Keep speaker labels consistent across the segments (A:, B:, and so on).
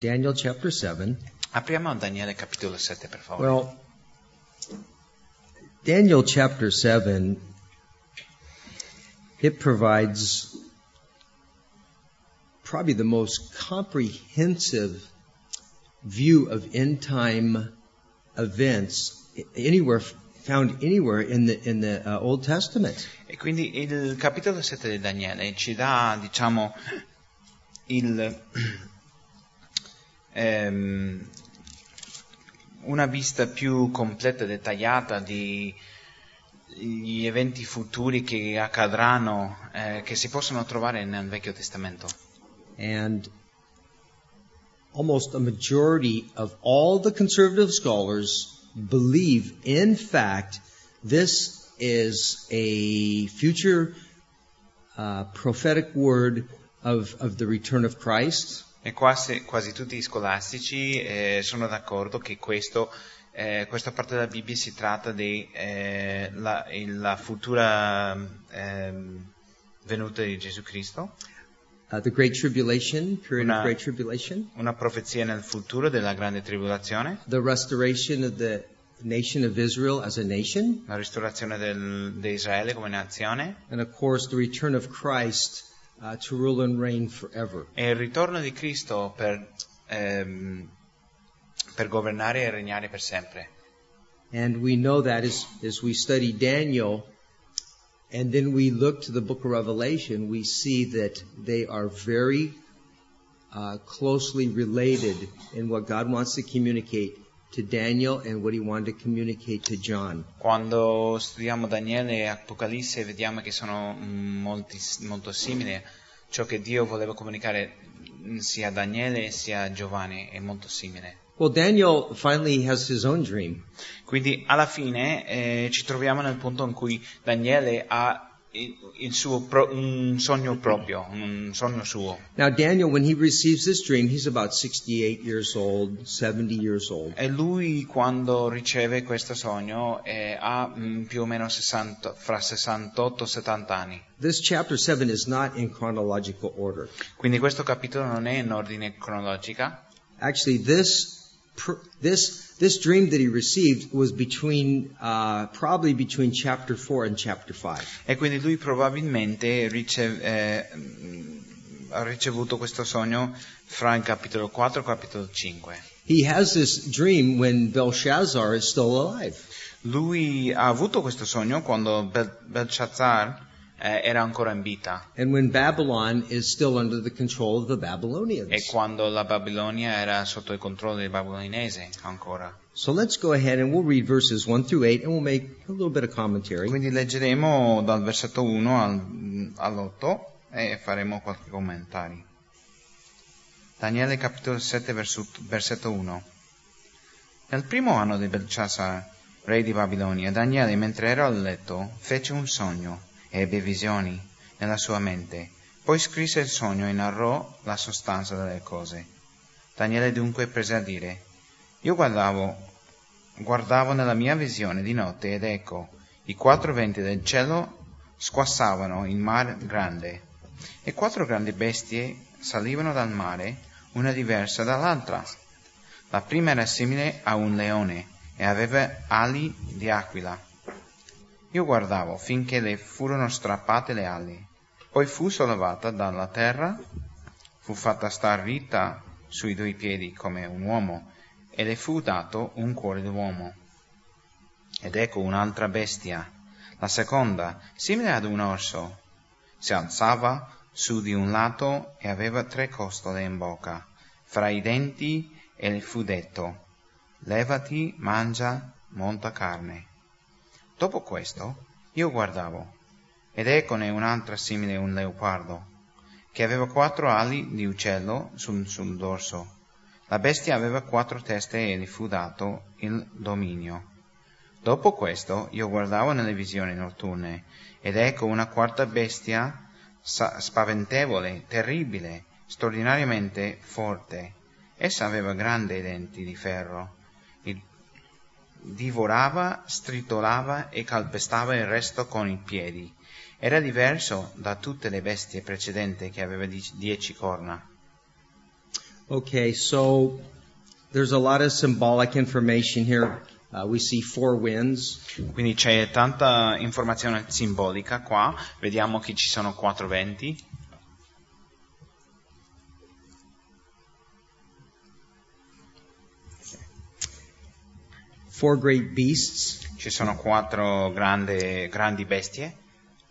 A: Daniel chapter 7.
B: Apriamo Daniele capitolo 7 per favore.
A: Well, Daniel chapter 7, it provides probably the most comprehensive view of end time events anywhere found anywhere in the in the uh, Old Testament.
B: E quindi il capitolo 7 di Daniele ci dà, diciamo, il, ehm, una vista più completa e dettagliata di gli eventi futuri che accadranno, eh, che si possono trovare nel Vecchio Testamento.
A: And almost a majority of all the conservative scholars believe, in fact, this is a future uh, prophetic word of, of the return of Christ.
B: E quasi, quasi tutti i scolastici eh, sono d'accordo che questo, eh, questa parte della Bibbia si tratta di eh, futura ehm, venuta di Gesù Cristo,
A: Uh, the Great Tribulation, period
B: Una-
A: of Great Tribulation,
B: una profezia nel futuro della grande tribolazione,
A: the restoration of the nation of Israel as a nation,
B: la ristorazione del- di Israele come nazione.
A: And of course the return of Christ to rule and reign forever.
B: e il ritorno di Cristo per, ehm, per governare e regnare per sempre.
A: And we know that as, as we study Daniel and then we look to the book of Revelation, we see that they are very uh, closely related in what God wants to communicate to Daniel and what he wanted to communicate to John.
B: Quando studiamo Daniele e Apocalisse vediamo che sono molti- molto simili a ciò che Dio voleva comunicare sia a Daniele sia a Giovanni, è molto simile.
A: Well, Daniel finally has his own dream.
B: Quindi alla fine eh, ci troviamo nel punto in cui Daniele ha il, suo pro- un sogno proprio, un sogno suo.
A: Now, Daniel, when he receives this dream, he's about 68 years old, 70 years old.
B: E lui quando riceve questo sogno eh, ha mm, più o meno 60 fra 68 e 70 anni.
A: This chapter 7 is not in chronological order.
B: Quindi questo capitolo non è in ordine cronologica,
A: Actually, this this this dream that he received was between uh, probably between chapter 4 and chapter 5.
B: E quindi lui probabilmente rice- eh, mm, ha ricevuto questo sogno fra il capitolo 4 e il capitolo 5.
A: He has this dream when Belshazzar is still alive.
B: Lui ha avuto questo sogno quando Bel- Belshazzar era ancora in vita
A: And when Babylon is still under the control of the Babylonians.
B: e quando la Babilonia era sotto il controllo dei babilonesi ancora.
A: So let's go ahead and we'll read verses 1 through 8 and we'll make a little bit of commentary.
B: Quindi leggeremo dal versetto 1 al- all'8 e faremo qualche commentario. Daniele capitolo 7 versu- versetto 1. Nel primo anno di Belshazzar, re di Babilonia, Daniele mentre era a letto fece un sogno ebbe visioni nella sua mente. Poi scrisse il sogno e narrò la sostanza delle cose. Daniele dunque prese a dire, io guardavo, guardavo nella mia visione di notte ed ecco, i quattro venti del cielo squassavano il mar grande e quattro grandi bestie salivano dal mare, una diversa dall'altra. La prima era simile a un leone e aveva ali di aquila. Io guardavo finché le furono strappate le ali, poi fu sollevata dalla terra, fu fatta star ritta sui due piedi come un uomo, e le fu dato un cuore d'uomo. Ed ecco un'altra bestia, la seconda, simile ad un orso, si alzava su di un lato e aveva tre costole in bocca, fra i denti e le fu detto, levati, mangia molta carne. Dopo questo io guardavo, ed eccone un'altra simile a un leopardo, che aveva quattro ali di uccello sul, sul dorso. La bestia aveva quattro teste e le fu dato il dominio. Dopo questo io guardavo nelle visioni notturne, ed ecco una quarta bestia spaventevole, terribile, straordinariamente forte. Essa aveva grandi denti di ferro. Divorava, stritolava e calpestava il resto con i piedi. Era diverso da tutte le bestie precedenti che aveva die- dieci corna.
A: Okay, so there's a lot of symbolic information here. Uh, we see four winds.
B: Quindi c'è tanta informazione simbolica qua, vediamo che ci sono quattro venti,
A: four great beasts.
B: ci sono quattro grande- grandi bestie,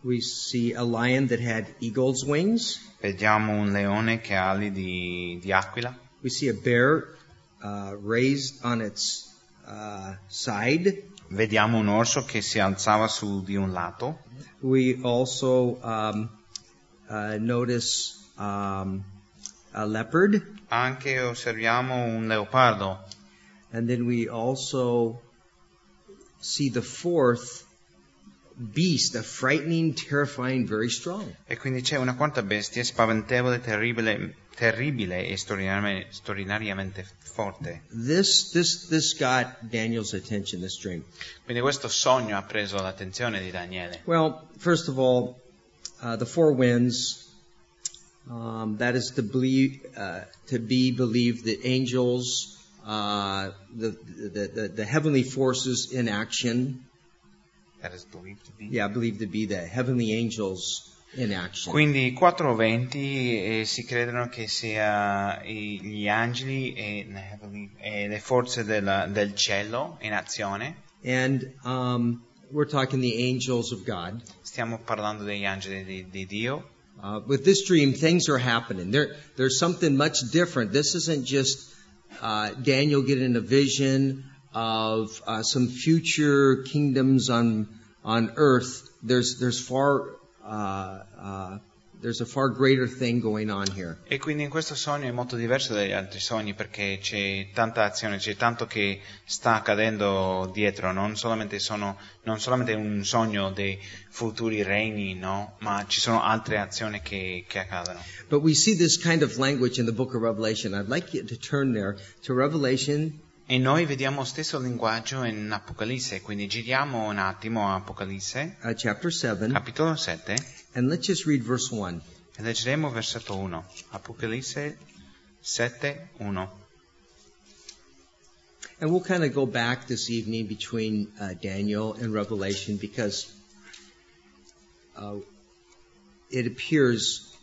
A: We see a lion that had eagle's wings.
B: vediamo un leone che ha ali di, di aquila,
A: We see a bear uh, raised on its uh, side.
B: vediamo un orso che si alzava su di un lato,
A: We also um, uh, notice um, a leopard,
B: anche osserviamo un leopardo,
A: and then we also see the fourth beast, a frightening, terrifying, very strong.
B: e quindi c'è una quarta bestia spaventevole, terribile, terribile e straordinariamente, straordinariamente forte.
A: This this this got Daniel's attention. This dream.
B: Quindi questo sogno ha preso l'attenzione di Daniele.
A: Well, first of all, uh, the four winds. Um, that is to believe uh, to be believed that angels, uh, the, the the the heavenly forces in action.
B: That is believed to be.
A: Yeah, believed to be the heavenly angels in action.
B: Quindi i quattro venti eh, si credono che sia i- gli angeli e, e le forze della- del cielo in azione.
A: And um, we're talking the angels of God.
B: Stiamo parlando degli angeli di, di Dio.
A: Uh, with this dream, things are happening. There, there's something much different. This isn't just uh, Daniel getting a vision of uh, some future kingdoms on on earth. There's there's far uh,
B: E quindi in questo sogno è molto diverso dagli altri sogni perché c'è tanta azione, c'è tanto che sta accadendo dietro, non solamente, sono, non solamente un sogno dei futuri regni, no? ma ci sono altre azioni che, che accadono.
A: But we see this kind of language in the book of Revelation. I'd like you to turn there to Revelation
B: E noi vediamo lo stesso linguaggio in Apocalisse, quindi giriamo un attimo a Apocalisse,
A: uh, chapter seven,
B: capitolo 7,
A: and let's just read verse one.
B: e leggeremo versetto 1. Apocalisse 7, 1.
A: And we'll kind of go back this evening between uh, Daniel and Revelation because uh, it appears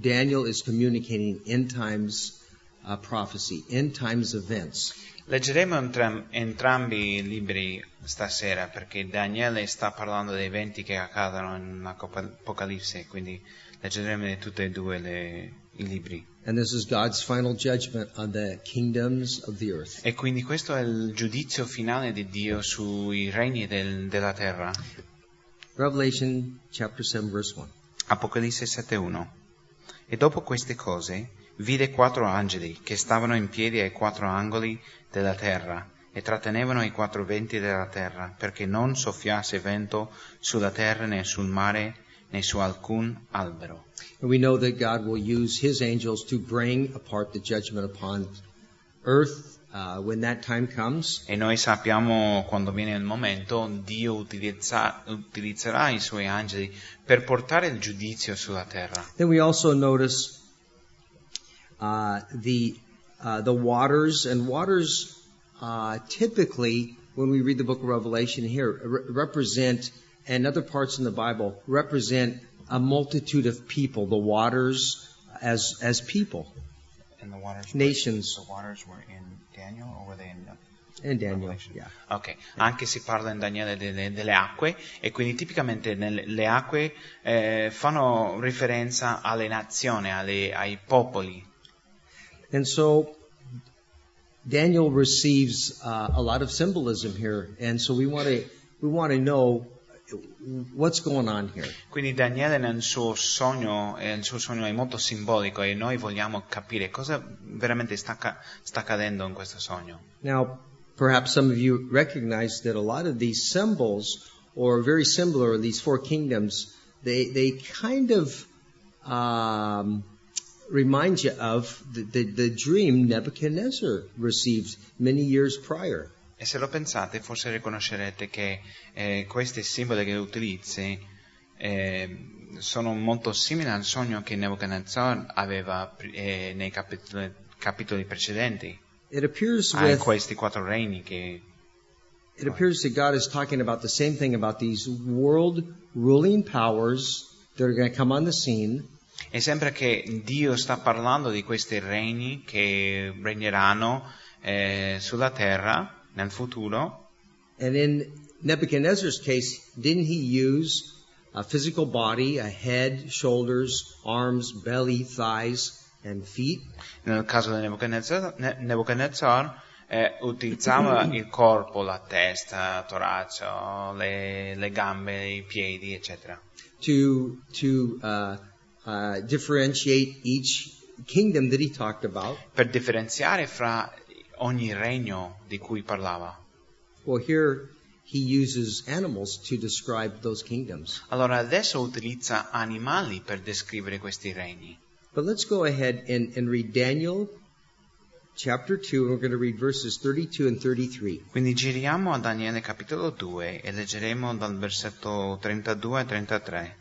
A: Daniel is communicating end times uh, prophecy, end times events.
B: Leggeremo entram- entrambi i libri stasera perché Daniele sta parlando dei eventi che accadono in Apocalisse, quindi leggeremo tutti e due le- i libri.
A: And this is God's final judgment on the kingdoms of the earth.
B: E quindi questo è il giudizio finale di Dio sui regni del- della terra.
A: Revelation chapter 7, verse 1.
B: Apocalisse 7.1 E dopo queste cose vide quattro angeli che stavano in piedi ai quattro angoli della terra e trattenevano i quattro venti della terra perché non soffiasse vento sulla terra né sul mare né su alcun albero.
A: And we know that God will use his angels to bring apart the judgment upon earth uh, when that time comes.
B: E noi sappiamo quando viene il momento Dio utilizza- utilizzerà i suoi angeli per portare il giudizio sulla terra.
A: Then we also notice the uh, the waters and waters uh, typically when we read the book of Revelation here re- represent and other parts in the Bible represent a multitude of people. The waters as as people
B: And the waters
A: Nations.
B: the waters were in Daniel or were they in
A: and Daniel. Yeah.
B: Ok, anche si parla in Daniele delle, delle acque e quindi tipicamente nelle, le acque eh, fanno riferenza alle nazioni, alle- ai popoli.
A: And so Daniel receives uh, a lot of symbolism here, and so we want to we want to know what's going on here.
B: Quindi Daniele nel suo sogno, il suo sogno è molto simbolico e noi vogliamo capire cosa veramente sta, sta accadendo in questo sogno.
A: Now, perhaps some of you recognize that a lot of these symbols, or very similar, these four kingdoms, they they kind of um, remind you of the, the, the dream Nebuchadnezzar received many years prior.
B: E se lo pensate, forse riconoscerete che eh, questi simboli che utilizzi eh, sono molto simili al sogno che Nebuchadnezzar aveva eh, nei capitoli, capitoli precedenti,
A: It appears
B: a
A: with
B: questi quattro regni che
A: it appears that God is talking about the same thing about these world ruling powers that are going to come on the scene.
B: E sembra che Dio sta parlando di questi regni che regneranno eh, sulla terra nel futuro.
A: And in Nebuchadnezzar's case, didn't he use a physical body, a head, shoulders, arms, belly, thighs, and feet?
B: Nel caso di Nebuchadnezzar, Ne- Nebuchadnezzar, eh, utilizzava il corpo, la testa, torace, le, le gambe, i piedi, eccetera,
A: to to uh, uh, differentiate each kingdom that he talked about.
B: per differenziare fra ogni regno di cui parlava.
A: Well, here he uses animals to describe those kingdoms.
B: Allora adesso utilizza animali per descrivere questi regni.
A: But let's go ahead and, and read Daniel chapter 2, and we're going to read verses 32 and 33.
B: Quindi giriamo a Daniele capitolo 2 e leggeremo dal versetto 32 e 33.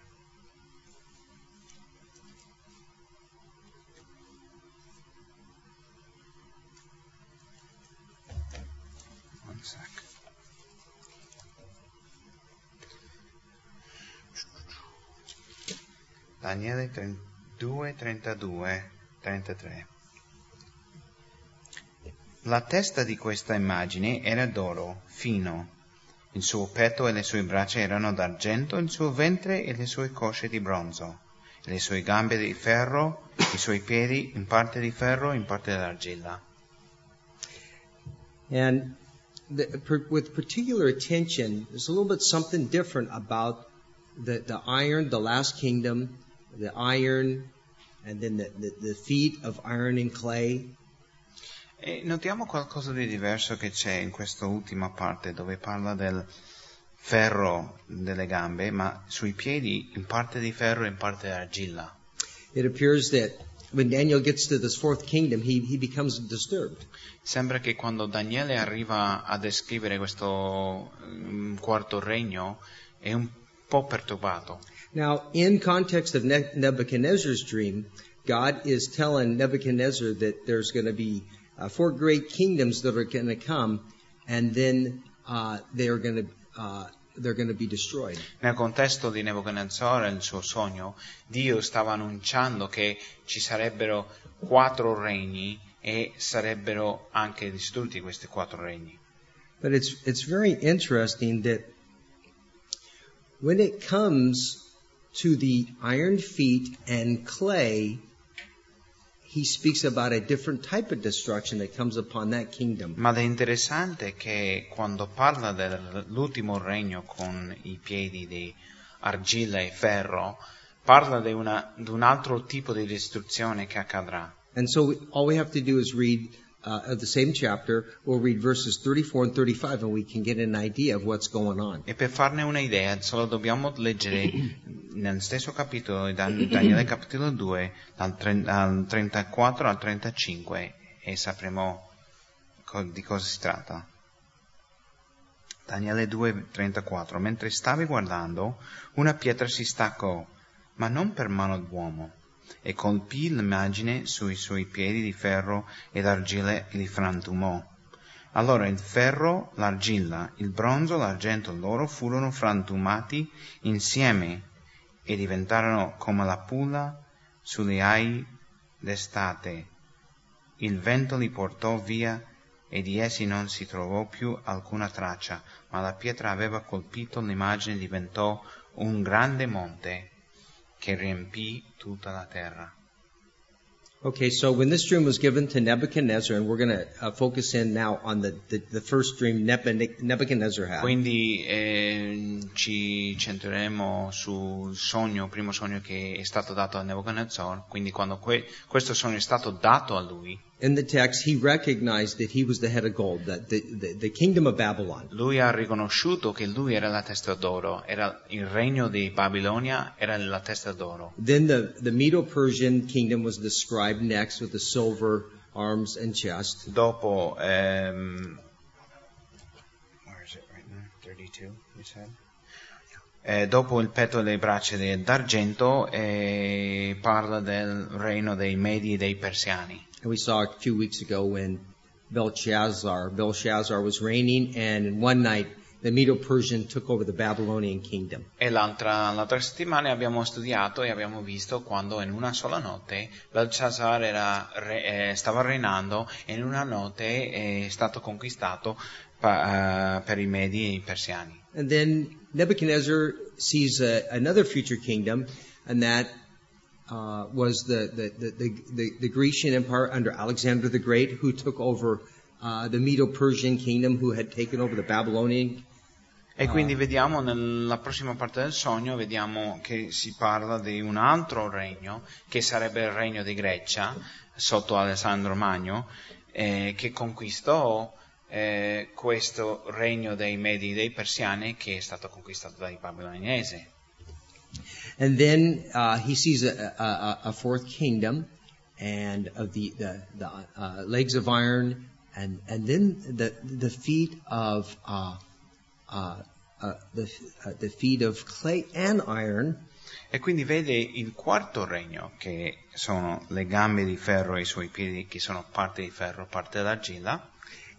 B: Daniele 2, 32, 33. La testa di questa immagine era d'oro, fino. Il suo petto e le sue braccia erano d'argento, il suo ventre e le sue cosce di bronzo, e le sue gambe di ferro, i suoi piedi in parte di ferro, in parte d'argilla.
A: And the, per, with particular attention, there's a little bit something different about the, the iron, the last kingdom, the iron, and then the, the, the feet of iron and clay.
B: E notiamo qualcosa di diverso che c'è in questa ultima parte dove parla del ferro delle gambe, ma sui piedi in parte di ferro e in parte d'argilla.
A: It appears that when Daniel gets to this fourth kingdom, he, he becomes disturbed.
B: Sembra che quando Daniele arriva a descrivere questo mm, quarto regno è un po' perturbato.
A: Now, in context of Nebuchadnezzar's dream, God is telling Nebuchadnezzar that there's going to be uh, four great kingdoms that are going to come, and then uh, they are going to uh, they're going to be destroyed.
B: Nel contesto di Nebuchadnezzar e il suo sogno, Dio stava annunciando che ci sarebbero quattro regni e sarebbero anche distrutti questi quattro regni.
A: But it's it's very interesting that when it comes to the iron feet and clay, he speaks about a different type of destruction that comes upon that kingdom.
B: Ma è interessante che quando parla dell'ultimo regno con i piedi di argilla e ferro, parla di, una- di un altro tipo di distruzione che accadrà.
A: And so we, all we have to do is read uh, of the same chapter. We'll read verses 34 and 35, and we can get an idea of what's going on.
B: E per farne un'idea, solo dobbiamo leggere nel stesso capitolo Dan- Daniele capitolo 2, dal, tre- dal 34 al 35, e sapremo co- di cosa si tratta. Daniele 2, 34. Mentre stavi guardando, una pietra si staccò, ma non per mano d'uomo, e colpì l'immagine sui suoi piedi di ferro ed argilla e li frantumò. Allora il ferro, l'argilla, il bronzo, l'argento e l'oro furono frantumati insieme e diventarono come la pulla sulle ai d'estate. Il vento li portò via e di essi non si trovò più alcuna traccia, ma la pietra aveva colpito l'immagine e diventò un grande monte che riempì tutta la terra.
A: Okay, so when this dream was given to Nebuchadnezzar, and we're going to uh, focus in now on the, the, the first dream Nebuchadnezzar had.
B: Quindi eh, ci centreremo sul sogno, primo sogno che è stato dato a Nebuchadnezzar. Quindi quando que- questo sogno è stato dato a lui,
A: In the text, he recognized that he was the head of gold, that the, the, the kingdom of Babylon.
B: lui ha riconosciuto che lui era la testa d'oro, era il regno di Babilonia, era la testa d'oro.
A: Then the, the Medo-Persian kingdom was described next with the silver arms and chest.
B: Dopo, ehm, where is it right now? 32, you said? Eh, dopo il petto e le braccia d'argento eh, parla del regno dei Medi e dei Persiani.
A: And we saw a few weeks ago when Belshazzar, Belshazzar was reigning, and in one night the Medo-Persian took over the Babylonian kingdom.
B: E l'altra, l'altra settimana abbiamo studiato e abbiamo visto quando in una sola notte Belshazzar era re- eh, stava reinando e in una notte è stato conquistato pa- eh, per i Medi e i Persiani.
A: And then Nebuchadnezzar sees a, another future kingdom, and that uh, was the, the, the, the, the, the Grecian Empire under Alexander the Great, who took over uh, the Medo-Persian kingdom, who had taken over the Babylonian.
B: E quindi vediamo nella prossima parte del sogno, vediamo che si parla di un altro regno, che sarebbe il regno di Grecia, sotto Alessandro Magno, eh, che conquistò eh, questo regno dei Medi e dei Persiani che è stato conquistato dai Babilonesi.
A: And then uh, he sees a, a, a fourth kingdom, and of the the, the uh, legs of iron, and and then the the feet of uh, the uh, the feet of clay and iron,
B: E quindi vede il quarto regno, che sono le gambe di ferro e i suoi piedi, che sono parte di ferro, parte d'argilla.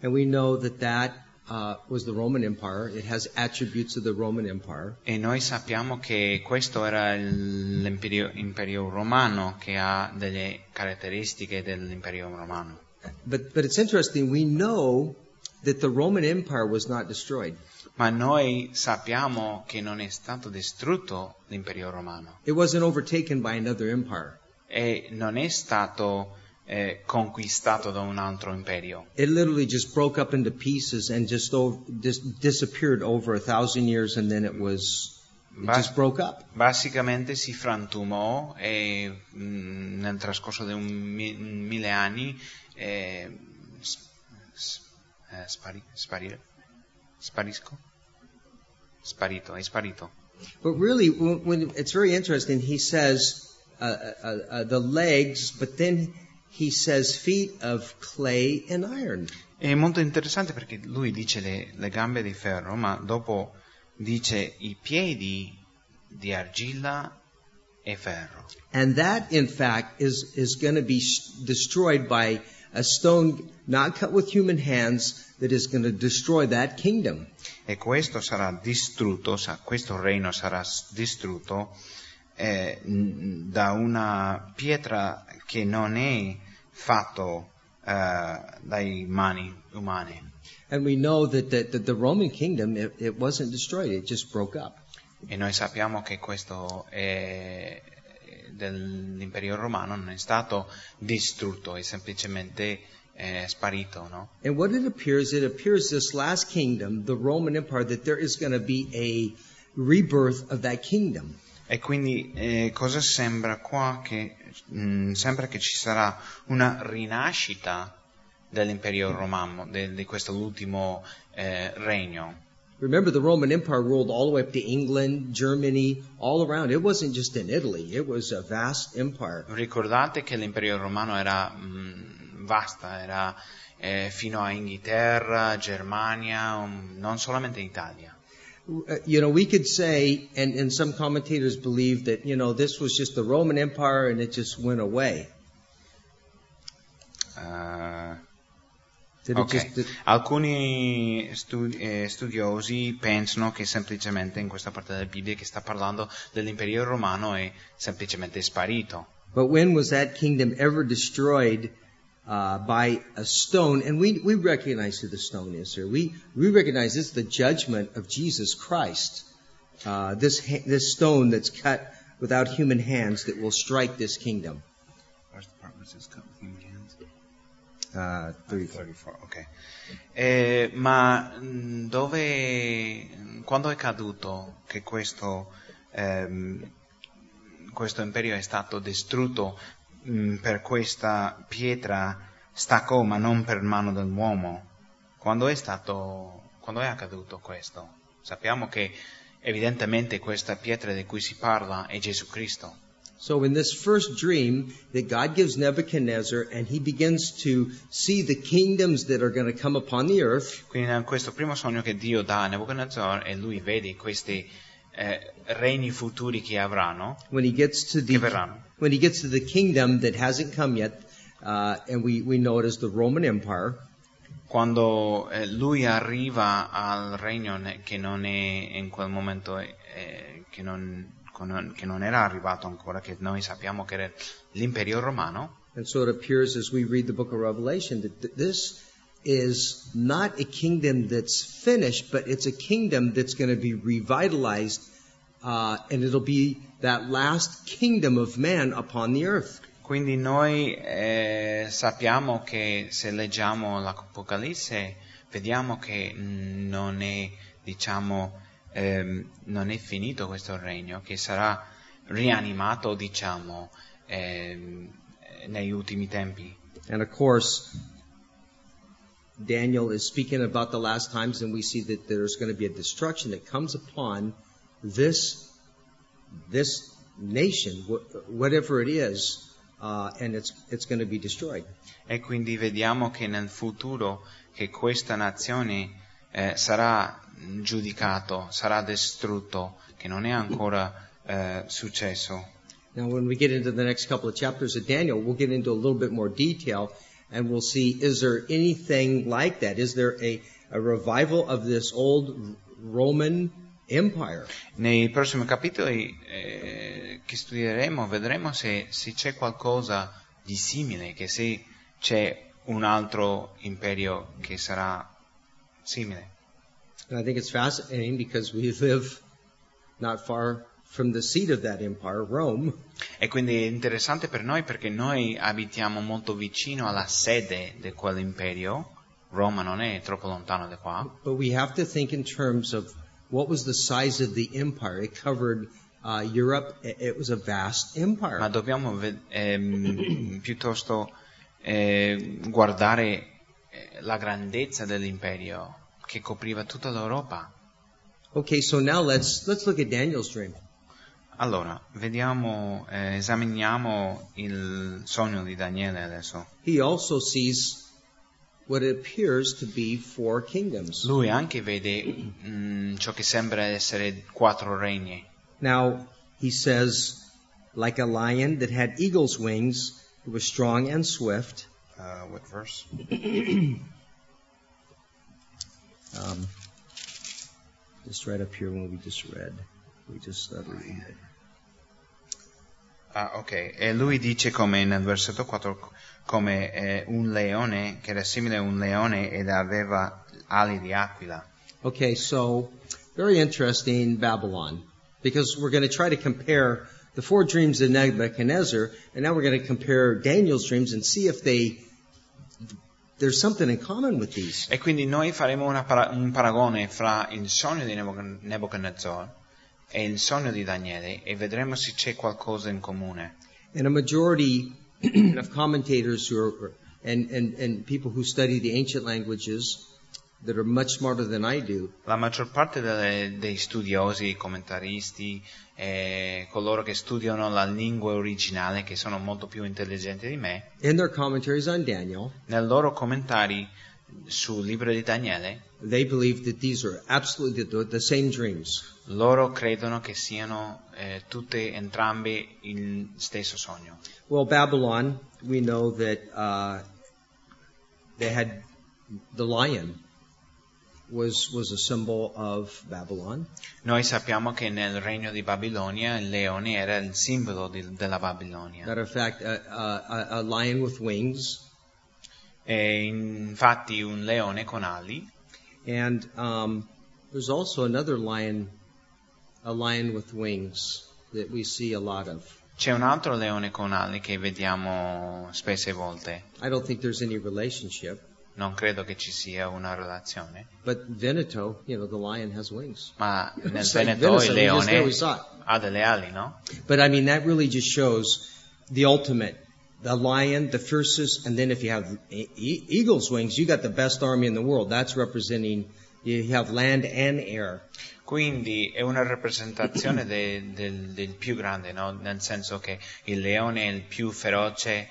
A: and we know that that uh, was the Roman Empire. It has attributes of the Roman Empire.
B: E noi sappiamo che questo era l'imperio imperio romano, che ha delle caratteristiche dell'imperio romano.
A: But but it's interesting. We know that the Roman Empire was not destroyed.
B: Ma noi sappiamo che non è stato distrutto l'imperio romano
A: It wasn't overtaken by another empire.
B: e non è stato eh, conquistato da un altro imperio.
A: It literally just broke up into pieces and just, over, just disappeared over a thousand years, and then it was it
B: Bas-
A: just broke up.
B: Basicamente si frantumò e mh, nel trascorso di un mi- mille anni eh, s- s- eh, spari- sparire? Sparisco? Sparito, è sparito.
A: But really, when, when it's very interesting. He says uh, uh, uh, the legs, but then he says feet of clay and iron.
B: È molto interessante perché lui dice le, le gambe di ferro, ma dopo dice i piedi di argilla e ferro.
A: And that, in fact, is, is going to be destroyed by a stone not cut with human hands that is going to destroy that kingdom.
B: E questo sarà distrutto, questo regno sarà distrutto eh, da una pietra che non è fatto eh, dai mani umane.
A: And we know that the, that the Roman kingdom, it, it wasn't destroyed, it just broke up.
B: E noi sappiamo che questo è, dell'imperio romano non è stato distrutto, è semplicemente eh, sparito, no?
A: And what it appears, it appears this last kingdom, the Roman Empire, that there is going to be a rebirth of that kingdom.
B: E quindi eh, cosa sembra qua? Che mh, sembra che ci sarà una rinascita dell'imperio romano, de- di questo ultimo eh, regno.
A: Remember, the Roman Empire ruled all the way up to England, Germany, all around. It wasn't just in Italy, it was a vast empire.
B: Ricordate che l'impero romano era mh, vasta, era eh, fino a Inghilterra, Germania, um, non solamente in Italia.
A: Uh, You know, we could say, and, and some commentators believe that, you know, this was just the Roman Empire and it just went away.
B: Eh,
A: That it
B: Ok.
A: just,
B: Alcuni stu- eh, studiosi pensano che semplicemente in questa parte della Bibbia che sta parlando dell'imperio romano è semplicemente sparito.
A: But when was that kingdom ever destroyed uh, by a stone? And we, we recognize who the stone is here. We, we recognize this is the judgment of Jesus Christ. Uh, this, this stone that's cut without human hands that will strike this kingdom. Uh, 34.
B: ok. Eh, ma mh, dove, quando è caduto che questo, ehm, questo imperio è stato distrutto mh, per questa pietra staccò ma non per mano dell'uomo? Quando è stato, quando è accaduto questo? Sappiamo che evidentemente questa pietra di cui si parla è Gesù Cristo.
A: So in this first dream that God gives Nebuchadnezzar and he begins to see the kingdoms that are going to come upon the earth,
B: Quindi in questo primo sogno che Dio dà a Nebuchadnezzar e lui vede questi eh, regni futuri che avranno,
A: when he gets to
B: che
A: the
B: verranno.
A: when he gets to the kingdom that hasn't come yet, uh, and we, we know it as the Roman Empire.
B: Quando eh, lui arriva al regno che non è in quel momento eh, che, non, con- che non era arrivato ancora, che noi sappiamo che era l'imperio romano,
A: And so it appears as we read the book of Revelation that th- this is not a kingdom that's finished, but it's a kingdom that's going to be revitalized, uh, and it'll be that last kingdom of man upon the earth.
B: Quindi noi eh, sappiamo che se leggiamo l'Apocalisse vediamo che non è, diciamo, ehm, non è finito questo regno, che sarà rianimato, diciamo, ehm, negli ultimi tempi.
A: And of course, Daniel is speaking about the last times, and we see that there's going to be a destruction that comes upon this this nation, wh- whatever it is, uh, and it's it's going to be destroyed.
B: E quindi vediamo che nel futuro che questa nazione eh, sarà giudicato, sarà distrutto, che non è ancora eh, successo.
A: Now, when we get into the next couple of chapters of Daniel, we'll get into a little bit more detail, and we'll see is there anything like that? Is there a a revival of this old Roman Empire?
B: Nei prossimi capitoli eh, che studieremo vedremo se, se c'è qualcosa di simile, che se c'è un altro imperio che sarà simile.
A: And I think it's fascinating because we live not far from the seat of that empire, Rome.
B: E quindi è interessante per noi perché noi abitiamo molto vicino alla sede di quell'imperio. Roma non è troppo lontano da qua.
A: But we have to think in terms of what was the size of the empire. It covered uh, Europe. It, was a vast
B: Ma
A: empire.
B: dobbiamo ve- ehm, piuttosto eh, guardare eh, la grandezza dell'imperio che copriva tutta l'Europa.
A: Okay, so now let's let's look at Daniel's dream.
B: Allora, vediamo, eh, esaminiamo il sogno di Daniele adesso.
A: He also sees what appears to be four kingdoms.
B: Lui anche vede mm, ciò che sembra essere quattro regni.
A: Now he says, like a lion that had eagle's wings, it was strong and swift.
B: Uh, what verse?
A: Um, just right up here when we just read. We just started reading it.
B: Ah, ok. E lui dice come nel versetto 4, come eh, un leone, che era simile a un leone ed aveva ali di aquila.
A: Okay, so very interesting Babylon, because we're going to try to compare the four dreams of Nebuchadnezzar, and now we're going to compare Daniel's dreams and see if they there's something in common with these.
B: E quindi noi faremo para- un paragone fra il sogno di Nebuchad- Nebuchadnezzar e il sogno di Daniele e vedremo se c'è qualcosa in comune.
A: And a majority of commentators who are and, and, and people who study the ancient languages that are much smarter than I do
B: La maggior parte delle- dei studiosi, commentaristi, e coloro che studiano la lingua originale, che sono molto più intelligenti di me,
A: in their commentaries on Daniel,
B: nei loro commentari sul libro di Daniele,
A: they believe that these are absolutely the, the same dreams.
B: loro credono che siano eh, tutte entrambe il stesso sogno.
A: Well, Babylon, we know that uh, they had the lion was was a symbol of Babylon,
B: Noi sappiamo che nel regno di Babilonia il leone era il simbolo di- della Babilonia.
A: Matter of fact, a, a, a lion with wings,
B: E infatti un leone con ali
A: and um, there's also another lion, a lion with wings that we see a lot of.
B: C'è un altro leone con ali che vediamo spesse volte.
A: I don't think there's any relationship,
B: Non credo che ci sia una relazione.
A: but Veneto, you know, the lion has wings.
B: Ma nel Veneto il leone ha delle ali, no?
A: But I mean, that really just shows the ultimate. The lion, the fiercest, and then if you have eagle's wings, you got the best army in the world. That's representing, you have land and air.
B: Quindi è una rappresentazione de- del, del più grande, no? Nel senso che il leone è il più feroce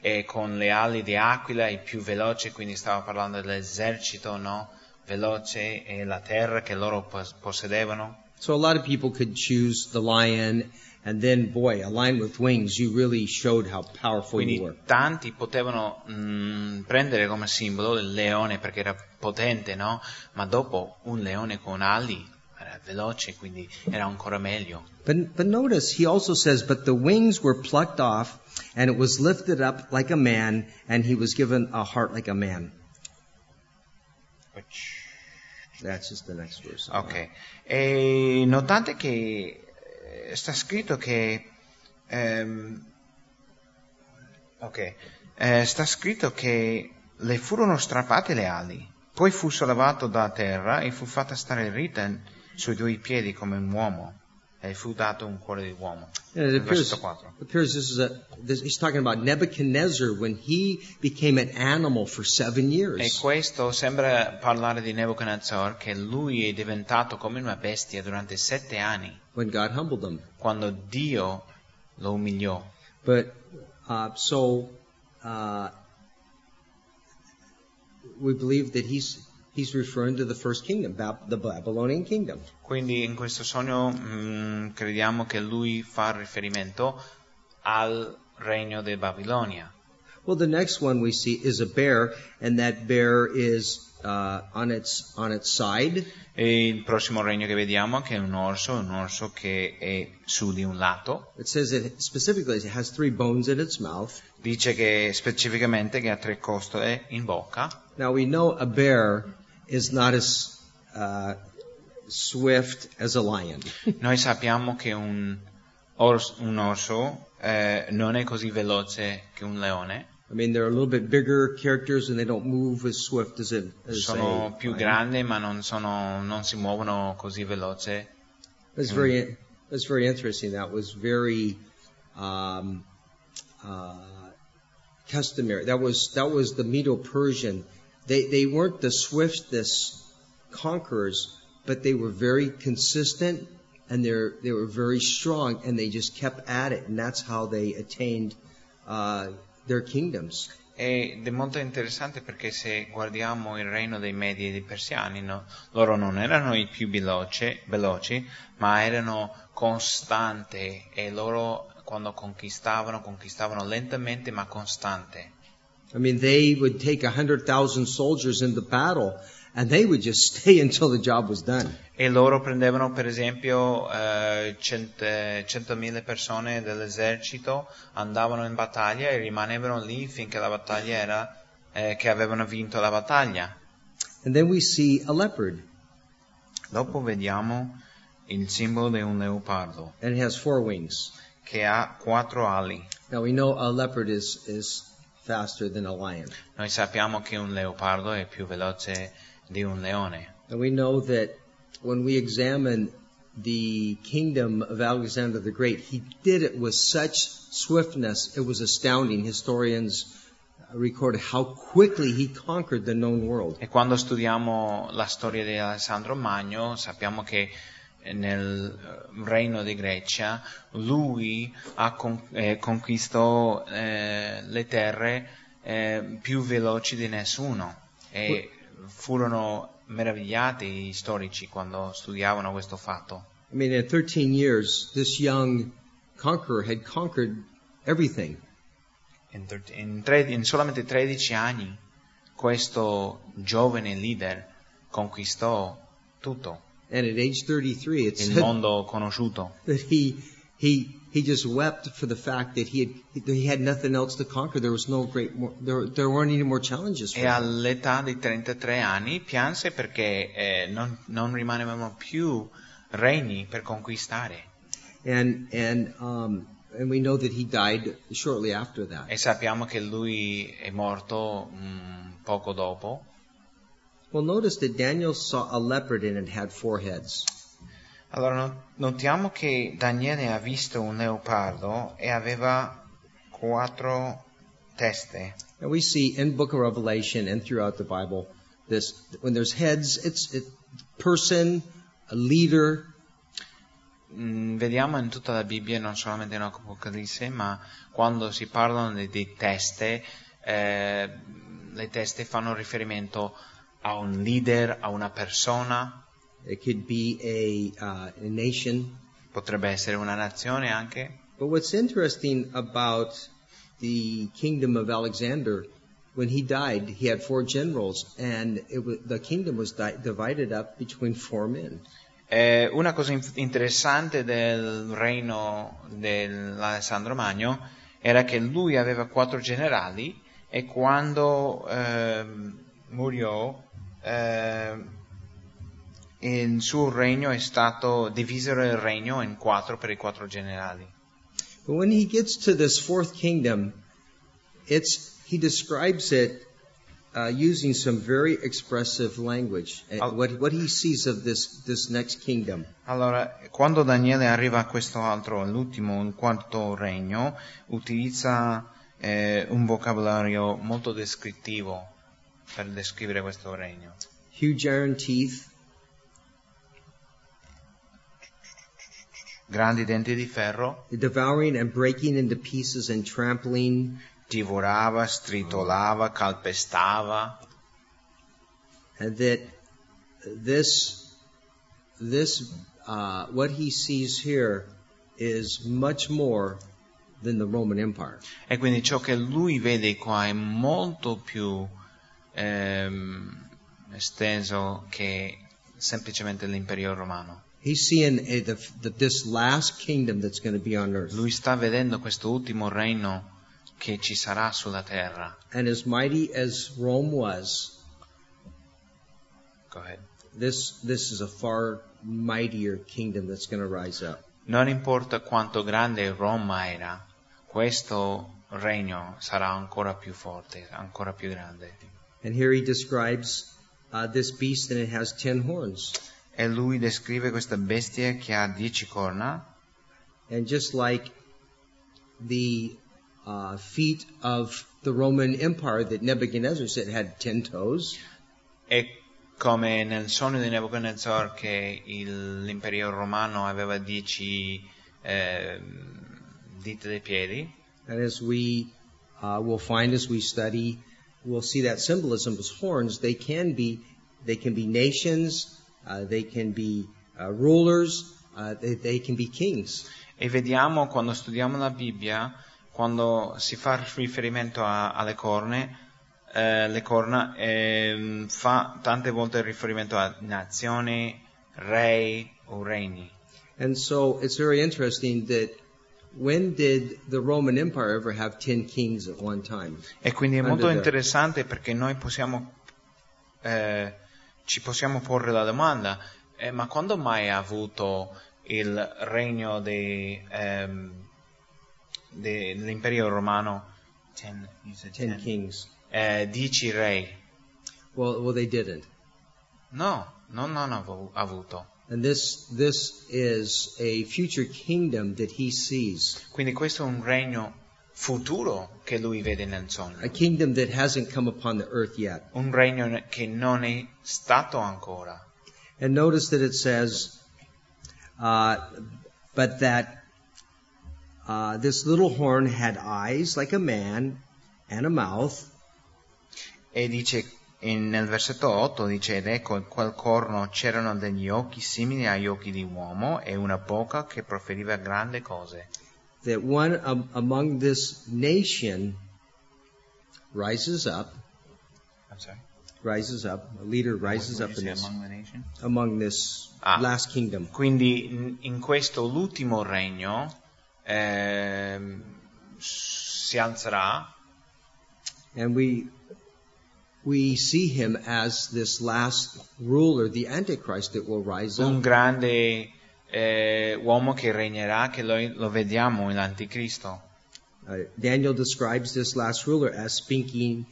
B: e con le ali di aquila il più veloce, quindi stavo parlando dell'esercito, no? Veloce e la terra che loro pos- possedevano.
A: So a lot of people could choose the lion, and then, boy, a lion with wings, you really showed how powerful you were.
B: Quindi tanti potevano mm, prendere come simbolo il leone perché era potente, no? Ma dopo un leone con ali era veloce, quindi era ancora meglio.
A: But, but notice, he also says, But the wings were plucked off, and it was lifted up like a man, and he was given a heart like a man. That's just the next verse.
B: Ok, e notate che eh, sta scritto che... ehm, ok, eh, sta scritto che le furono strappate le ali, poi fu sollevato da terra e fu fatta stare dritta sui due piedi come un uomo, e fu dato un cuore di uomo.
A: And it appears,
B: Versetto 4.
A: appears this is a, this, he's talking about Nebuchadnezzar when he became an animal for seven years.
B: E questo sembra parlare di Nebuchadnezzar, che lui è diventato come una bestia durante sette anni,
A: when God humbled him.
B: quando Dio lo umiliò.
A: But uh, so uh, we believe that he's he's referring to the first kingdom, the Babylonian kingdom.
B: Quindi in questo sogno mm, crediamo che lui fa riferimento al regno di Babilonia.
A: Well, the next one we see is a bear, and that bear is uh, on its on its side,
B: E il prossimo regno che vediamo che è un orso, un orso che è su di un lato.
A: It says it specifically it has three bones in its mouth.
B: Dice che specificamente che ha tre costole in bocca.
A: Now we know a bear is not as uh, swift as a lion.
B: Noi sappiamo che un, ors- un orso eh, non è così veloce che un leone,
A: I mean, they're a little bit bigger characters and they don't move as swift as, it, as
B: sono
A: a
B: più grandi ma non, sono- non si muovono così veloce.
A: That's very that's very interesting. That was very um, uh, customary. That was that was the Medo-Persian. They they weren't the swiftest conquerors, but they were very consistent and they're they were very strong and they just kept at it, and that's how they attained uh, their kingdoms.
B: Ed è molto interessante perché se guardiamo il regno dei Medi e dei Persiani, no, loro non erano i più veloce- veloci, ma erano costanti e loro quando conquistavano, conquistavano lentamente ma costante.
A: I mean, they would take a hundred thousand soldiers into battle, and they would just stay until the job was done.
B: E loro prendevano per esempio eh, cent- eh, 100.000 persone dell'esercito, andavano in battaglia e rimanevano lì finché la battaglia era eh, che avevano vinto la battaglia.
A: And then we see a leopard,
B: Dopo vediamo il simbolo di un leopardo
A: and it has four wings.
B: che ha quattro ali.
A: Now we know a leopard is is
B: Noi sappiamo che un leopardo è più veloce di un leone.
A: and we know that when we examine the kingdom of Alexander the Great, he did it with such swiftness; it was astounding. Historians record how quickly he conquered the known world.
B: E quando studiamo la storia di Alessandro Magno sappiamo che nel eh, regno di Grecia lui ha con- eh, conquistò eh, le terre eh, più veloci di nessuno e furono meravigliati i storici quando studiavano questo fatto.
A: I mean, in 13 years, this young conqueror had conquered everything.
B: In, in tre- in solamente 13 anni questo giovane leader conquistò tutto,
A: And at age 33, it
B: il mondo conosciuto.
A: that he he he just wept for the fact that he had he had nothing else to conquer. There was no great more, there there weren't any more challenges for
B: E all'età di 33 anni pianse perché eh, non, non rimanevano più regni per conquistare.
A: And and um and we know that he died shortly after that.
B: E sappiamo che lui è morto mm, poco dopo.
A: Well, notice that Daniel saw a leopard and it had four heads.
B: Allora no- notiamo che Daniele ha visto un leopardo e aveva quattro teste.
A: And we see in Book of Revelation and throughout the Bible this when there's heads, it's it person, a leader,
B: Mm, vediamo in tutta la Bibbia, non solamente in Apocalisse, ma quando si parlano di, di teste, eh, le teste fanno riferimento a un leader, a una persona.
A: It could be a, uh, a nation.
B: potrebbe essere una nazione anche.
A: But what's interesting about the kingdom of Alexander, when he died, he had four generals, and it was, the kingdom was di- divided up between four men.
B: Eh, una cosa in- interessante del reino dell'Alessandro Magno era che lui aveva quattro generali e quando ehm, muriò ehm, il suo regno è stato divisero il regno in quattro per i quattro generali.
A: But when he gets to this fourth kingdom, it's he describes it uh, using some very expressive language. Uh,
B: Oh.
A: What what he sees of this this next kingdom.
B: Allora, quando Daniele arriva a questo altro, l'ultimo, il quarto regno, utilizza eh, un vocabolario molto descrittivo per descrivere questo regno.
A: Huge iron teeth,
B: Grandi denti di ferro,
A: devouring and breaking into pieces and trampling,
B: divorava, stritolava, calpestava,
A: and that this this uh, what he sees here is much more than the Roman Empire.
B: e quindi ciò che lui vede qua è molto più ehm, esteso che semplicemente l'impero romano.
A: He's seeing a, the, the, this last kingdom that's going to be on earth.
B: Lui sta vedendo questo ultimo regno che ci sarà sulla terra.
A: And as mighty as Rome was,
B: Go ahead.
A: this this is a far mightier kingdom that's going to rise up.
B: Non importa quanto grande Roma era, questo regno sarà ancora più forte, ancora più grande.
A: And here he describes uh, this beast, and it has ten horns.
B: E lui descrive questa bestia che ha dieci corna,
A: And just like the uh, feet of the Roman Empire that Nebuchadnezzar said had ten toes,
B: e come nel sogno di Nebuchadnezzar che il- l'impero romano aveva dieci ehm, dita dei piedi,
A: and as we uh, will find as we study, we'll see that symbolism as horns. They can be they can be nations, uh, they can be uh, rulers, uh, they, they can be kings.
B: E vediamo quando studiamo la Bibbia, quando si fa riferimento a- alle corne, eh, le corna, ehm, fa tante volte riferimento a nazioni, re o regni.
A: And so it's very interesting that when did the Roman Empire ever have ten kings at one time?
B: E quindi è molto interessante perché noi possiamo, eh, ci possiamo porre la domanda, eh, ma quando mai ha avuto il regno dei, ehm, dell'impero romano ten,
A: Ten
B: ten?
A: kings.
B: Eh, dieci re?
A: Well, well, they didn't.
B: No, non hanno avu- avuto.
A: And this this is a future kingdom that he sees,
B: Quindi questo è un regno futuro che lui vede nel sogno.
A: a kingdom that hasn't come upon the earth yet.
B: Un regno che non è stato ancora.
A: And notice that it says, uh, but that uh, this little horn had eyes like a man and a mouth,
B: E dice in- nel versetto 8 dice ed ecco in quel corno c'erano degli occhi simili agli occhi di uomo e una bocca che proferiva grandi cose.
A: that one um, among this nation rises up,
B: I'm sorry.
A: rises up, a leader rises
B: What
A: up in this,
B: among the nation?
A: among this
B: Ah.
A: last kingdom.
B: Quindi in, questo l'ultimo regno ehm, si alzerà
A: And we we see him as this last ruler, the Antichrist that will rise
B: un
A: up.
B: grande eh, uomo che regnerà, che lo, lo vediamo l'anticristo.
A: Uh, Daniel describes this last ruler as speaking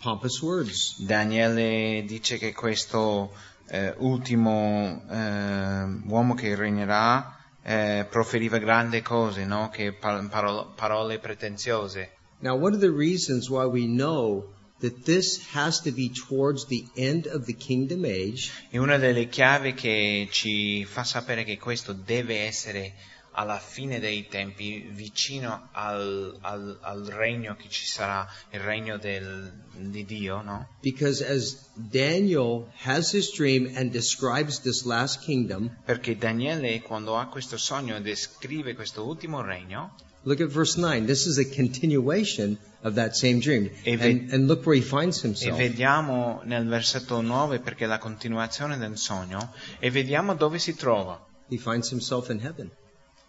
A: pompous words.
B: Daniele dice che questo eh, ultimo eh, uomo che regnerà eh, proferiva grandi cose, no? che par- parole, parole pretenziose.
A: Now, one of the reasons why we know that this has to be towards the end of the kingdom age
B: E una delle chiavi che ci fa sapere che questo deve essere alla fine dei tempi, vicino al, al- al regno che ci sarà, il regno del- di Dio, no?
A: Because as Daniel has his dream and describes this last kingdom,
B: Perché Daniele quando ha questo sogno e descrive questo ultimo regno,
A: look at verse 9. This is a continuation of that same dream.
B: E ve-
A: And, and look where he finds
B: E
A: himself.
B: vediamo nel versetto 9 perché è la continuazione del sogno e vediamo dove si trova.
A: He finds himself in heaven.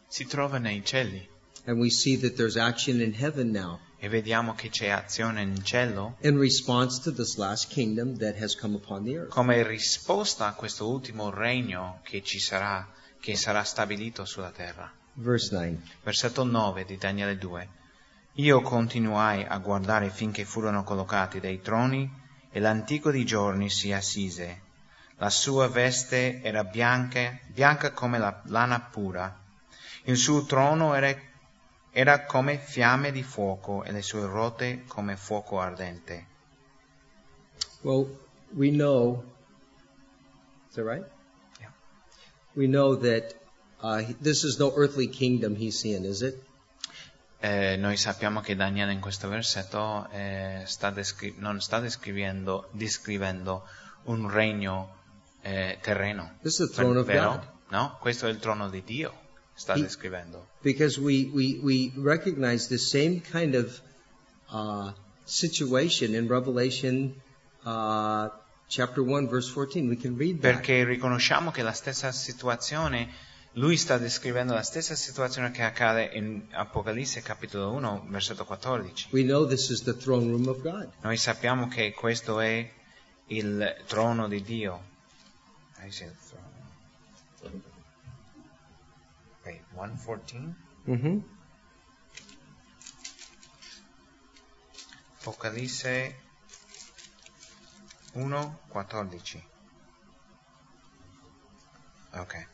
B: Si trova nei cieli
A: And we see that there's action in heaven now
B: e vediamo che c'è azione in cielo
A: in response to this last kingdom that has come upon the earth.
B: come risposta a questo ultimo regno che ci sarà, che sarà stabilito sulla terra.
A: Verse 9.
B: Versetto 9 di Daniele 2. Io continuai a guardare finché furono collocati dei troni e l'antico di giorni si assise. La sua veste era bianca, bianca come la lana pura. Il suo trono era, era come fiamme di fuoco e le sue rote come fuoco ardente.
A: Well, we know. Is that right?
B: Yeah.
A: We know that uh, this is no earthly kingdom he's seeing, is it?
B: Eh, noi sappiamo che Daniele in questo versetto eh, sta descri- non sta descrivendo, un regno eh, terreno. Vero? No, questo è il trono di Dio, sta
A: He-
B: descrivendo.
A: Because we, we, we recognize the same kind of uh, situation in Revelation uh, chapter 1, verse 14. We can read that.
B: Perché riconosciamo che la stessa situazione, lui sta descrivendo la stessa situazione che accade in Apocalisse capitolo 1, versetto 14.
A: We know this is the throne room of God.
B: Noi sappiamo che questo è il trono di Dio. Throne? Wait, 114?
A: Mm-hmm.
B: Apocalisse 1, 14. Ok.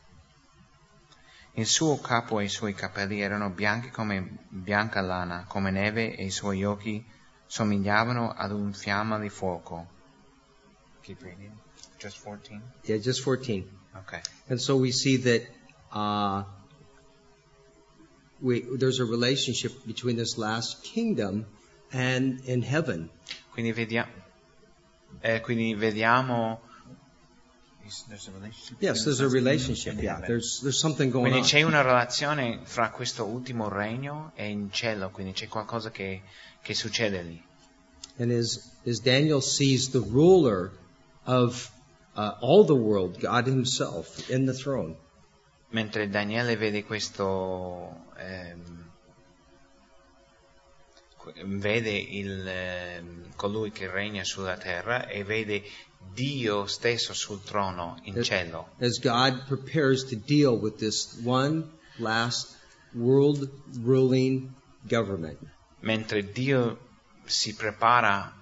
B: Il suo capo e i suoi capelli erano bianchi come bianca lana, come neve, e i suoi occhi somigliavano ad un fiamma di fuoco. Keep reading. Just 14?
A: Yeah, just 14.
B: Ok.
A: And so we see that uh, we, there's a relationship between this last kingdom and in heaven.
B: Quindi vediamo, eh, quindi vediamo there's a relationship
A: Yes, there's
B: the
A: a relationship. Yeah, there's there's something going
B: Quindi
A: on.
B: c'è una relazione fra questo ultimo regno e in cielo, quindi c'è qualcosa che, che succede lì.
A: And as as Daniel sees the ruler of uh, all the world, God Himself, in the throne,
B: Mentre Daniele vede questo, ehm, vede il, ehm, colui che regna sulla terra e vede Dio stesso sul trono in
A: Eh.
B: cielo.
A: as God prepares to deal with this one last world ruling government.
B: mentre Dio si prepara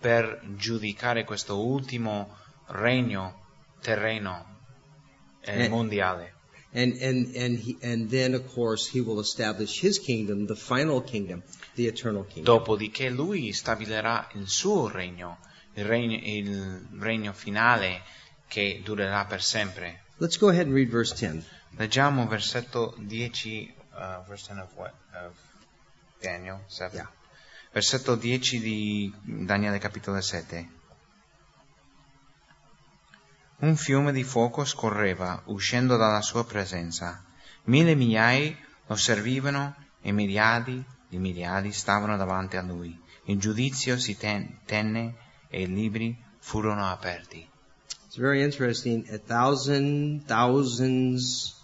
B: per giudicare questo ultimo regno terreno eh,
A: Eh.
B: mondiale.
A: And and and he, and then of course he will establish his kingdom, the final kingdom, the eternal kingdom.
B: Dopodiché lui stabilirà il suo regno, il regno, il regno finale che durerà per sempre.
A: Let's go ahead and read verse 10.
B: Leggiamo versetto 10, uh, verse 10 of what? Of Daniel 7.
A: Yeah.
B: Versetto 10 di Daniele capitolo 7. Un fiume di fuoco scorreva uscendo dalla sua presenza. Mille migliaia lo servivano e miliardi di miliardi stavano davanti a lui. Il giudizio si ten- tenne e i libri furono aperti.
A: It's very interesting. A thousand, thousands,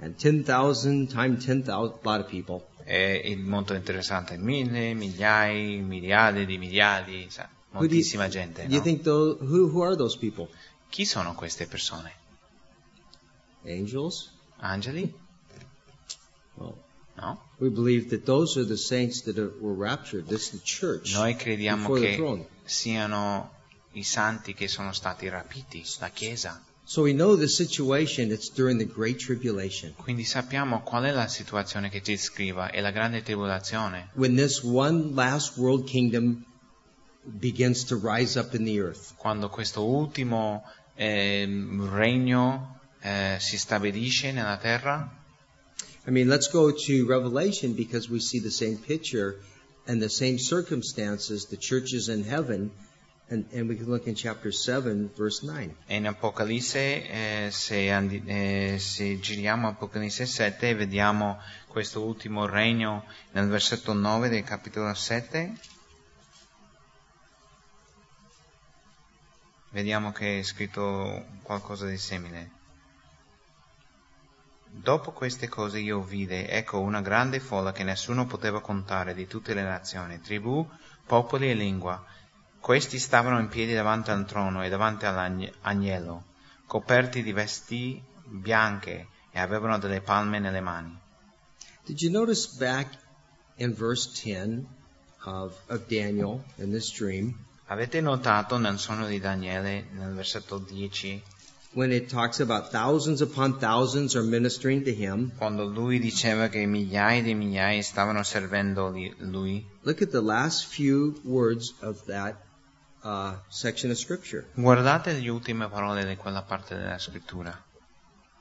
A: and ten thousand times ten thousand, a lot of people.
B: È molto interessante. Mille, migliaia, miliardi di miliardi, sa,
A: do you-
B: moltissima gente.
A: Do you
B: no?
A: think those, who who are those people?
B: Chi sono queste persone?
A: Angels?
B: Angeli?
A: Well,
B: No?
A: we believe that those are the saints that are, were raptured. This is the church
B: Noi crediamo che. Siano i santi che sono stati rapiti, la Chiesa.
A: So we know the situation. It's during the Great Tribulation
B: Quindi sappiamo qual è la situazione che ci scriva, è la grande tribolazione,
A: when this one last world kingdom begins to rise up in the earth.
B: quando questo ultimo ehm, regno eh, si stabilisce nella terra
A: I mean, let's go to Revelation because we see the same picture and the same circumstances, the churches in heaven, and, and we can look in chapter 7, verse 9.
B: E in Apocalisse, eh, se, andi- eh, se giriamo Apocalisse 7 e vediamo questo ultimo regno nel versetto 9 del capitolo 7, vediamo che è scritto qualcosa di simile. Dopo queste cose io vide, ecco, una grande folla che nessuno poteva contare di tutte le nazioni, tribù, popoli e lingua. Questi stavano in piedi davanti al trono e davanti all'agnello, coperti di vesti bianche e avevano delle palme nelle mani.
A: Did you notice back in verse 10 of, of Daniel in this dream
B: Avete notato nel sonno di Daniele, nel versetto 10,
A: when it talks about thousands upon thousands are ministering to him?
B: quando lui diceva che migliaia di migliaia stavano servendo lui?
A: Look at the last few words of that uh, section of Scripture.
B: Guardate le ultime parole di quella parte della scrittura.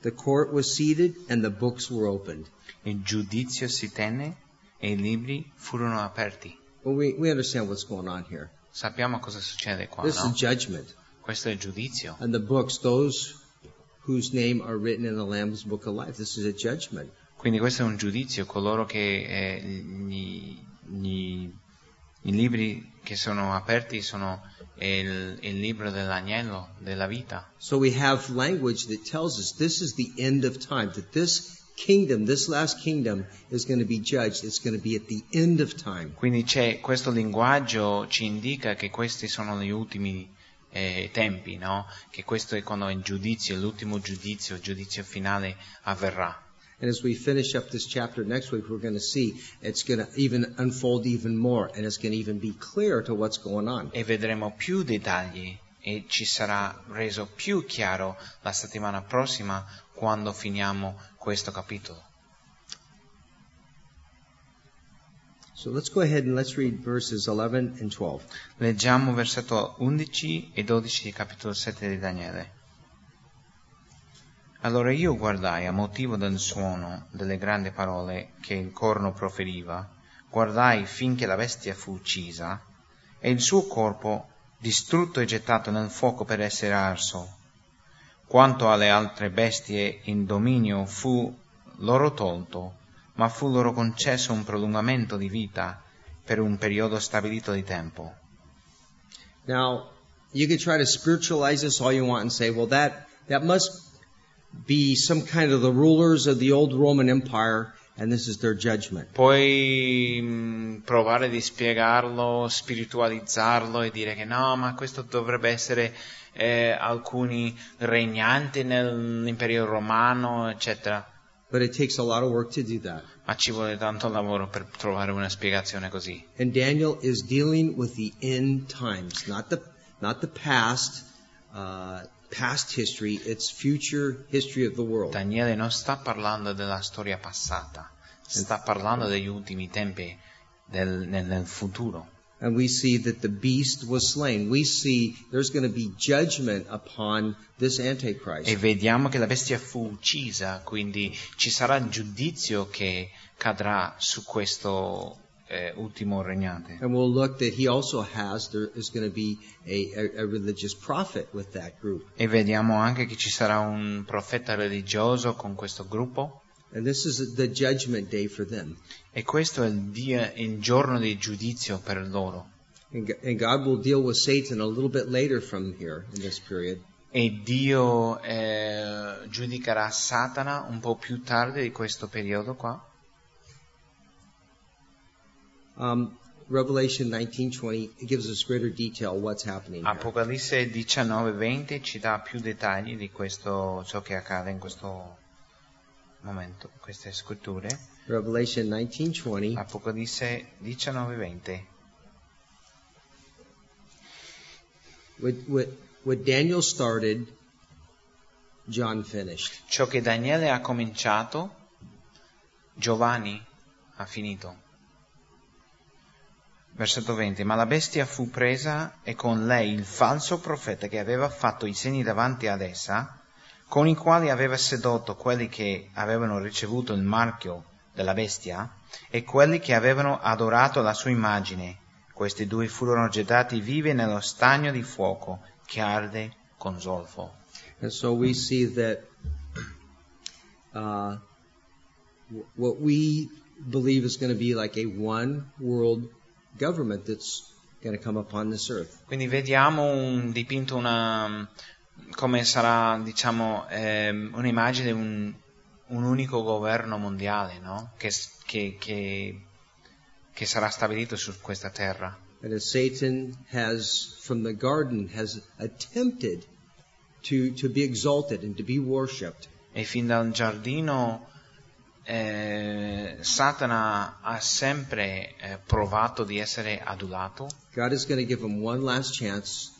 A: The court was seated and the books were opened.
B: Il giudizio si tenne e i libri furono aperti.
A: Well, we, we understand what's going on here.
B: Sappiamo cosa succede qua,
A: This
B: no?
A: is judgment.
B: Questo è il giudizio.
A: And the books, those whose name are written in the Lamb's Book of Life, this is a judgment.
B: Quindi questo è un giudizio, coloro che eh, gli, gli- i libri che sono aperti sono il, il libro dell'agnello, della vita.
A: So we have language that tells us this is the end of time, that this kingdom, this last kingdom, is going to be judged. It's going to be at the end of time.
B: Quindi c'è questo linguaggio ci indica che questi sono gli ultimi eh, tempi, no? Che questo è quando il giudizio, l'ultimo giudizio, il giudizio finale avverrà.
A: And as we finish up this chapter next week, we're going to see it's going to even unfold even more, and it's going to even be clear to what's going on.
B: E vedremo più dettagli e ci sarà reso più chiaro la settimana prossima quando finiamo questo capitolo.
A: So let's go ahead and let's read verses 11 and 12.
B: Leggiamo versetto 11 e 12 di capitolo 7 di Daniele. Allora io guardai a motivo del suono delle grandi parole che il corno proferiva, guardai finché la bestia fu uccisa e il suo corpo distrutto e gettato nel fuoco per essere arso. Quanto alle altre bestie il dominio fu loro tolto, ma fu loro concesso un prolungamento di vita per un periodo stabilito di tempo.
A: Now, you can try to spiritualize this all you want and say, well, that, that must be some kind of the rulers of the old Roman Empire, and this is their judgment.
B: Puoi mh, provare di spiegarlo, spiritualizzarlo e dire che no, ma questo dovrebbe essere eh, alcuni regnanti nell'imperio romano, eccetera.
A: But it takes a lot of work to do that.
B: Ma ci vuole tanto lavoro per trovare una spiegazione così.
A: And Daniel is dealing with the end times, not the, not the past, uh, past history, it's future history of the world.
B: Daniele non sta parlando della storia passata, sta parlando degli ultimi tempi, del, nel, nel futuro.
A: And we see that the beast was slain. We see there's going to be judgment upon this Antichrist.
B: E vediamo che la bestia fu uccisa, quindi ci sarà il giudizio che cadrà su questo eh, ultimo regnante.
A: And we'll look that he also has, there is going to be a, a, a religious prophet with that group.
B: E vediamo anche che ci sarà un profeta religioso con questo gruppo.
A: And this is the judgment day for them.
B: E questo è il, dia, il giorno di giudizio per loro.
A: And G- and God will deal with Satan a little bit later from here in this period.
B: E Dio eh, giudicherà Satana un po' più tardi di questo periodo qua.
A: Um, Revelation 19:20 it gives us greater detail what's happening. here.
B: Apocalisse 19:20 ci dà più dettagli di questo, ciò che accade in questo momento, queste scritture.
A: Revelation 19:20.
B: Apocalisse 19:20.
A: What, what, what Daniel started, John finished.
B: Ciò che Daniele ha cominciato, Giovanni ha finito. Versetto 20. Ma la bestia fu presa e con lei il falso profeta che aveva fatto i segni davanti ad essa, con i quali aveva sedotto quelli che avevano ricevuto il marchio della bestia e quelli che avevano adorato la sua immagine. Questi due furono gettati vivi nello stagno di fuoco che arde con zolfo.
A: And so we see that uh, what we believe is going to be like a one world government that's going to come upon this earth.
B: Quindi vediamo un dipinto una come sarà, diciamo, ehm, un'immagine di un, un unico governo mondiale, no? Che, che- che- che sarà stabilito su questa terra.
A: And as Satan has, from the garden, has attempted to, to be exalted and to be worshipped,
B: E fin dal giardino eh, Satana ha sempre eh, provato di essere adulato.
A: God is going to give him one last chance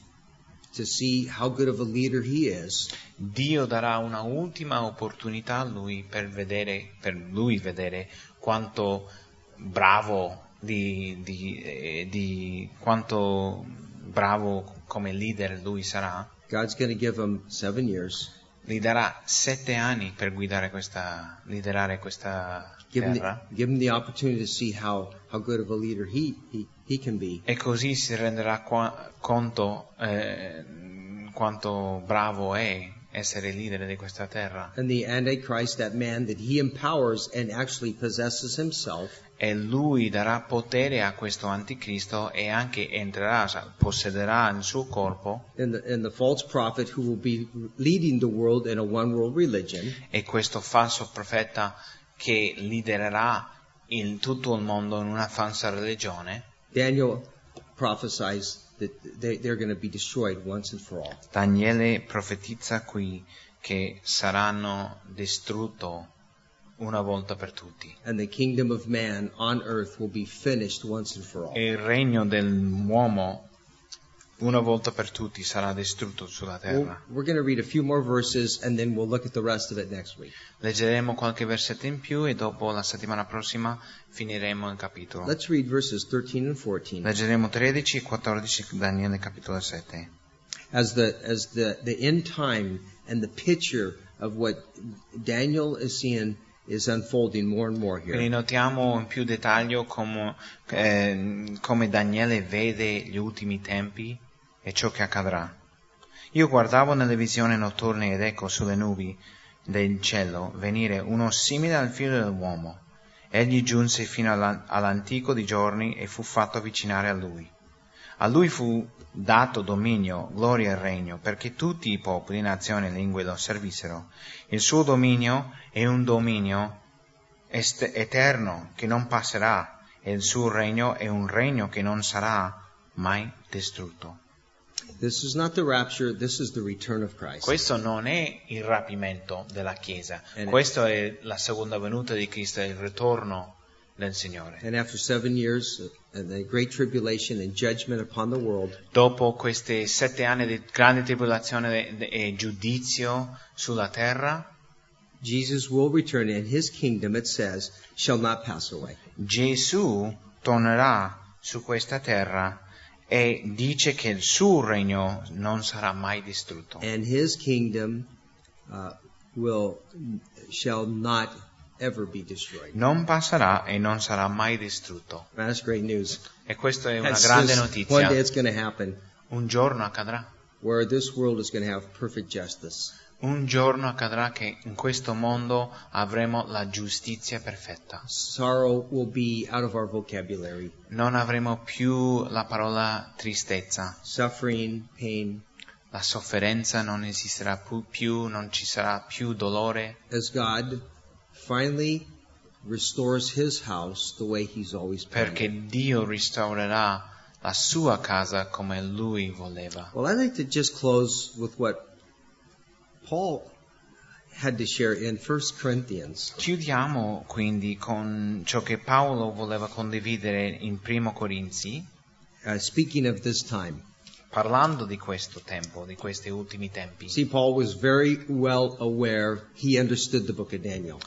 A: to see how good of a leader he is.
B: Dio darà una ultima opportunità a lui per vedere, per lui vedere quanto bravo di, di- eh, di- quanto bravo come leader lui sarà.
A: God's going to give him seven years,
B: Gli darà sette anni per guidare questa, liderare questa
A: give him,
B: terra.
A: the, give him the opportunity to see how, he, he, he.
B: E così si renderà qua- conto eh, quanto bravo è essere leader di questa terra.
A: And the Antichrist, that man that he empowers and actually possesses himself,
B: E lui darà potere a questo anticristo e anche entrerà, possederà il suo corpo
A: and the, and the false prophet who will be leading the world in a one world religion.
B: e questo falso profeta che lidererà il, tutto il mondo in una falsa religione.
A: Daniel prophesies that they, they're going to be destroyed once and for all.
B: Daniele profetizza qui che saranno distrutto una volta per tutti.
A: And the kingdom of man on earth will be finished once and for all.
B: E il regno dell'uomo una volta per tutti sarà distrutto sulla terra.
A: we're going to read a few more verses and then we'll look at the rest of it next week.
B: Leggeremo qualche versetto in più e dopo la settimana prossima finiremo il capitolo.
A: Let's read verses 13 and 14.
B: Leggeremo 13 e 14 Daniele capitolo 7.
A: As the as the, the end time and the picture of what Daniel is seeing is unfolding more and more
B: Quindi
A: here.
B: notiamo in più dettaglio come, eh, come Daniele vede gli ultimi tempi e ciò che accadrà. Io guardavo nelle visioni notturne ed ecco sulle nubi del cielo venire uno simile al figlio dell'uomo. Egli giunse fino alla- all'antico di giorni e fu fatto avvicinare a lui. A lui fu dato dominio, gloria e regno, perché tutti i popoli, nazioni e lingue lo servissero. Il suo dominio è un dominio est- eterno che non passerà e il suo regno è un regno che non sarà mai distrutto.
A: Rapture, this is the return of Christ.
B: Questo non è il rapimento della Chiesa,
A: Eh,
B: questo è la seconda venuta di Cristo, il ritorno del Signore.
A: And years uh, and and world,
B: Dopo questi sette anni di grande tribolazione e- e giudizio sulla terra,
A: Jesus will return and his kingdom, it says, shall not pass away.
B: Gesù tornerà su questa terra e dice che il suo regno non sarà mai distrutto.
A: And his kingdom uh, will shall not ever be destroyed.
B: Non passerà e non sarà mai distrutto.
A: That's great news.
B: E questa è una
A: That's
B: grande
A: just-
B: notizia.
A: One day it's going to happen
B: Un giorno accadrà.
A: where this world is going to have perfect justice.
B: Un giorno accadrà che in questo mondo avremo la giustizia perfetta.
A: Sorrow will be out of our vocabulary.
B: Non avremo più la parola tristezza. La sofferenza non esisterà più, non ci sarà più dolore.
A: As God finally restores his house the way he's always
B: perché. Dio restaurerà la sua casa come lui voleva.
A: Well, I'd like to just close with what Paul had to share in 1 Corinthians.
B: Chiudiamo quindi con ciò che Paolo voleva condividere in Primo Corinzi,
A: Uh, speaking of this time,
B: parlando di questo tempo, di questi ultimi tempi.
A: see, Paul was very well aware. He understood the book of Daniel.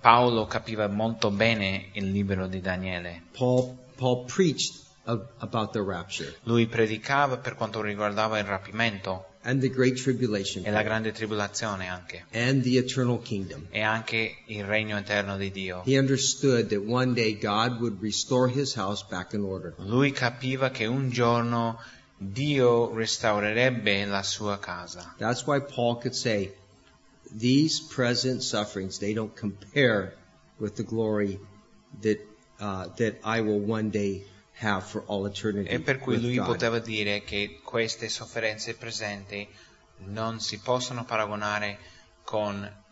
B: Paolo capiva molto bene il libro di Daniele.
A: Paul Paul preached of, about the rapture.
B: Lui predicava per quanto riguardava il rapimento
A: and the great tribulation
B: e la grande tribolazione anche,
A: and the eternal kingdom.
B: e anche il regno eterno di Dio.
A: He understood that one day God would restore his house back in order.
B: Lui capiva che un giorno Dio restaurerebbe la sua casa.
A: That's why Paul could say, these present sufferings, they don't compare with the glory that, uh, that I will one day have for all eternity
B: E per cui lui poteva dire che queste sofferenze presenti non si possono paragonare con?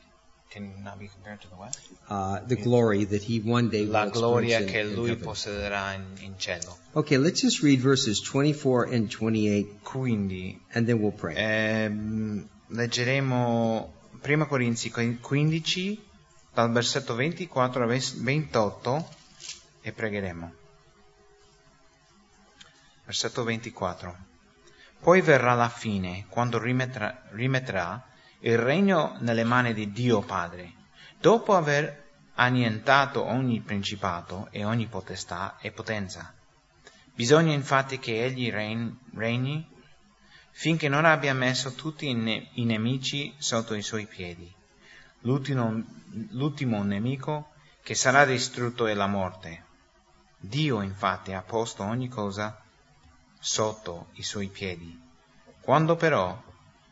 A: Uh, the glory that he one day
B: la
A: will
B: gloria che
A: in, in
B: lui
A: heaven.
B: possederà in, in cielo.
A: Okay, let's just read verses 24 and 28
B: Quindi
A: and then we'll pray.
B: ehm, leggeremo 1 Corinzi 15 dal versetto 24 al ves- 28 e pregheremo. Versetto 24. Poi verrà la fine, quando rimetterà, rimetterà il regno nelle mani di Dio Padre, dopo aver annientato ogni principato e ogni potestà e potenza. Bisogna infatti che egli regni finché non abbia messo tutti i nemici sotto i suoi piedi. L'ultimo, l'ultimo nemico che sarà distrutto è la morte. Dio infatti ha posto ogni cosa sotto i suoi piedi. Quando però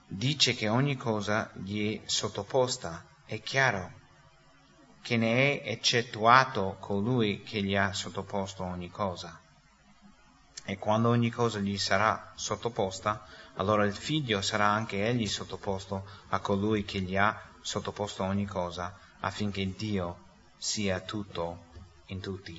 B: dice che ogni cosa gli è sottoposta, è chiaro che ne è eccettuato colui che gli ha sottoposto ogni cosa. E quando ogni cosa gli sarà sottoposta, allora il figlio sarà anche egli sottoposto a colui che gli ha sottoposto ogni cosa, affinché Dio sia tutto in tutti.